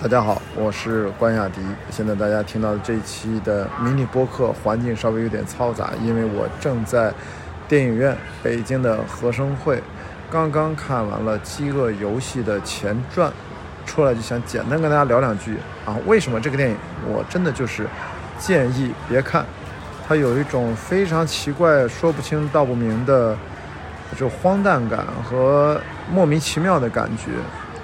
大家好，我是关雅迪。现在大家听到的这一期的迷你播客环境稍微有点嘈杂，因为我正在电影院北京的和生汇，刚刚看完了《饥饿游戏》的前传，出来就想简单跟大家聊两句啊。为什么这个电影我真的就是建议别看？它有一种非常奇怪、说不清道不明的就荒诞感和莫名其妙的感觉。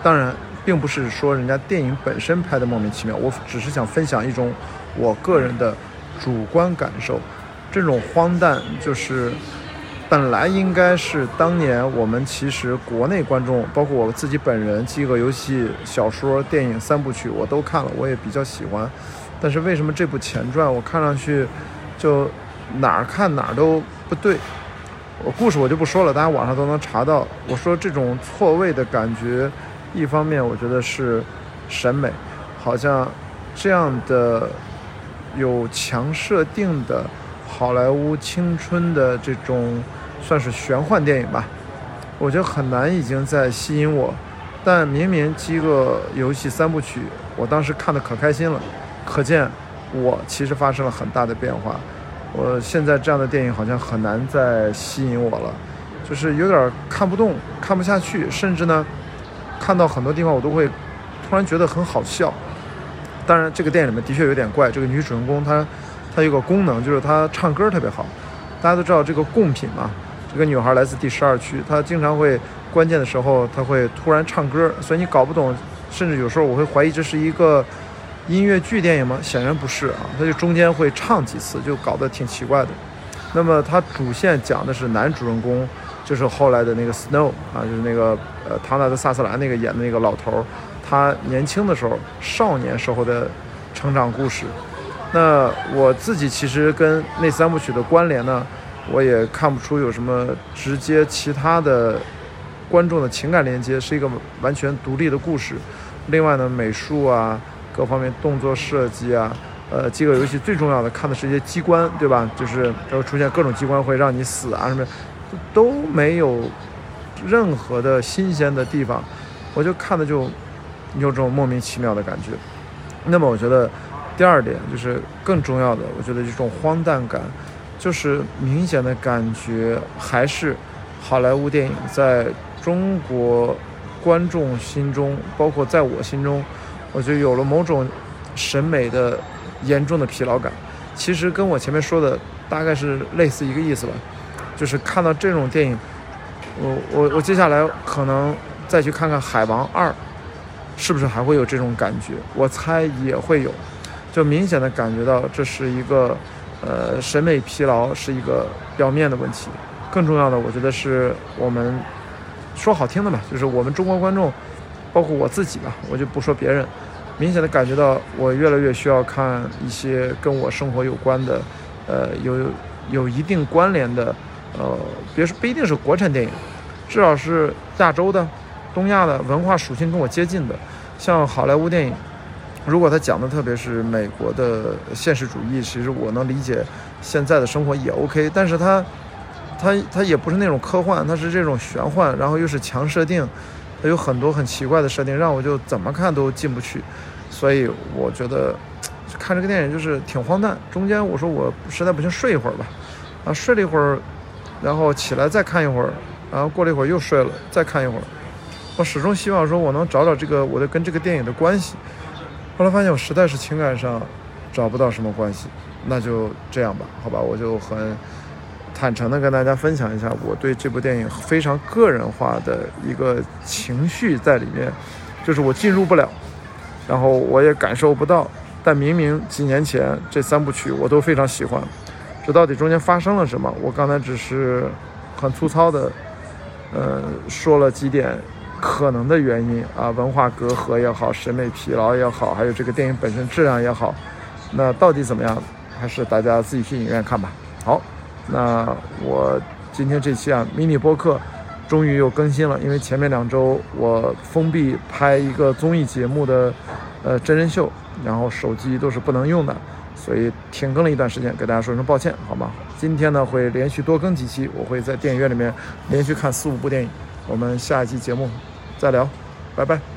当然。并不是说人家电影本身拍的莫名其妙，我只是想分享一种我个人的主观感受。这种荒诞就是本来应该是当年我们其实国内观众，包括我自己本人，《饥饿游戏》小说、电影三部曲我都看了，我也比较喜欢。但是为什么这部前传我看上去就哪儿看哪儿都不对？我故事我就不说了，大家网上都能查到。我说这种错位的感觉。一方面，我觉得是审美，好像这样的有强设定的好莱坞青春的这种算是玄幻电影吧，我觉得很难已经在吸引我。但明明《饥饿游戏》三部曲，我当时看的可开心了，可见我其实发生了很大的变化。我现在这样的电影好像很难再吸引我了，就是有点看不动、看不下去，甚至呢。看到很多地方，我都会突然觉得很好笑。当然，这个电影里面的确有点怪。这个女主人公她，她有个功能，就是她唱歌特别好。大家都知道这个贡品嘛，这个女孩来自第十二区，她经常会关键的时候，她会突然唱歌，所以你搞不懂，甚至有时候我会怀疑这是一个音乐剧电影吗？显然不是啊，她就中间会唱几次，就搞得挺奇怪的。那么它主线讲的是男主人公。就是后来的那个 Snow 啊，就是那个呃唐纳德·萨斯兰那个演的那个老头儿，他年轻的时候少年时候的成长故事。那我自己其实跟那三部曲的关联呢，我也看不出有什么直接其他的观众的情感连接，是一个完全独立的故事。另外呢，美术啊，各方面动作设计啊，呃，饥饿游戏最重要的看的是一些机关，对吧？就是会出现各种机关会让你死啊什么。都没有任何的新鲜的地方，我就看的就有种莫名其妙的感觉。那么我觉得第二点就是更重要的，我觉得这种荒诞感，就是明显的感觉还是好莱坞电影在中国观众心中，包括在我心中，我觉得有了某种审美的严重的疲劳感。其实跟我前面说的大概是类似一个意思吧。就是看到这种电影，我我我接下来可能再去看看《海王二》，是不是还会有这种感觉？我猜也会有，就明显的感觉到这是一个呃审美疲劳，是一个表面的问题。更重要的，我觉得是我们说好听的嘛，就是我们中国观众，包括我自己吧，我就不说别人，明显的感觉到我越来越需要看一些跟我生活有关的，呃，有有一定关联的。呃，别说不一定是国产电影，至少是亚洲的、东亚的文化属性跟我接近的，像好莱坞电影，如果他讲的特别是美国的现实主义，其实我能理解现在的生活也 OK，但是他，他他也不是那种科幻，他是这种玄幻，然后又是强设定，他有很多很奇怪的设定，让我就怎么看都进不去，所以我觉得看这个电影就是挺荒诞。中间我说我实在不行睡一会儿吧，啊，睡了一会儿。然后起来再看一会儿，然后过了一会儿又睡了，再看一会儿。我始终希望说我能找找这个我的跟这个电影的关系。后来发现我实在是情感上找不到什么关系，那就这样吧，好吧，我就很坦诚的跟大家分享一下我对这部电影非常个人化的一个情绪在里面，就是我进入不了，然后我也感受不到，但明明几年前这三部曲我都非常喜欢。这到底中间发生了什么？我刚才只是很粗糙的，呃，说了几点可能的原因啊，文化隔阂也好，审美疲劳也好，还有这个电影本身质量也好，那到底怎么样？还是大家自己去影院看吧。好，那我今天这期啊，迷你播客终于又更新了，因为前面两周我封闭拍一个综艺节目的呃真人秀，然后手机都是不能用的。所以停更了一段时间，给大家说声抱歉，好吗？今天呢会连续多更几期，我会在电影院里面连续看四五部电影。我们下一期节目再聊，拜拜。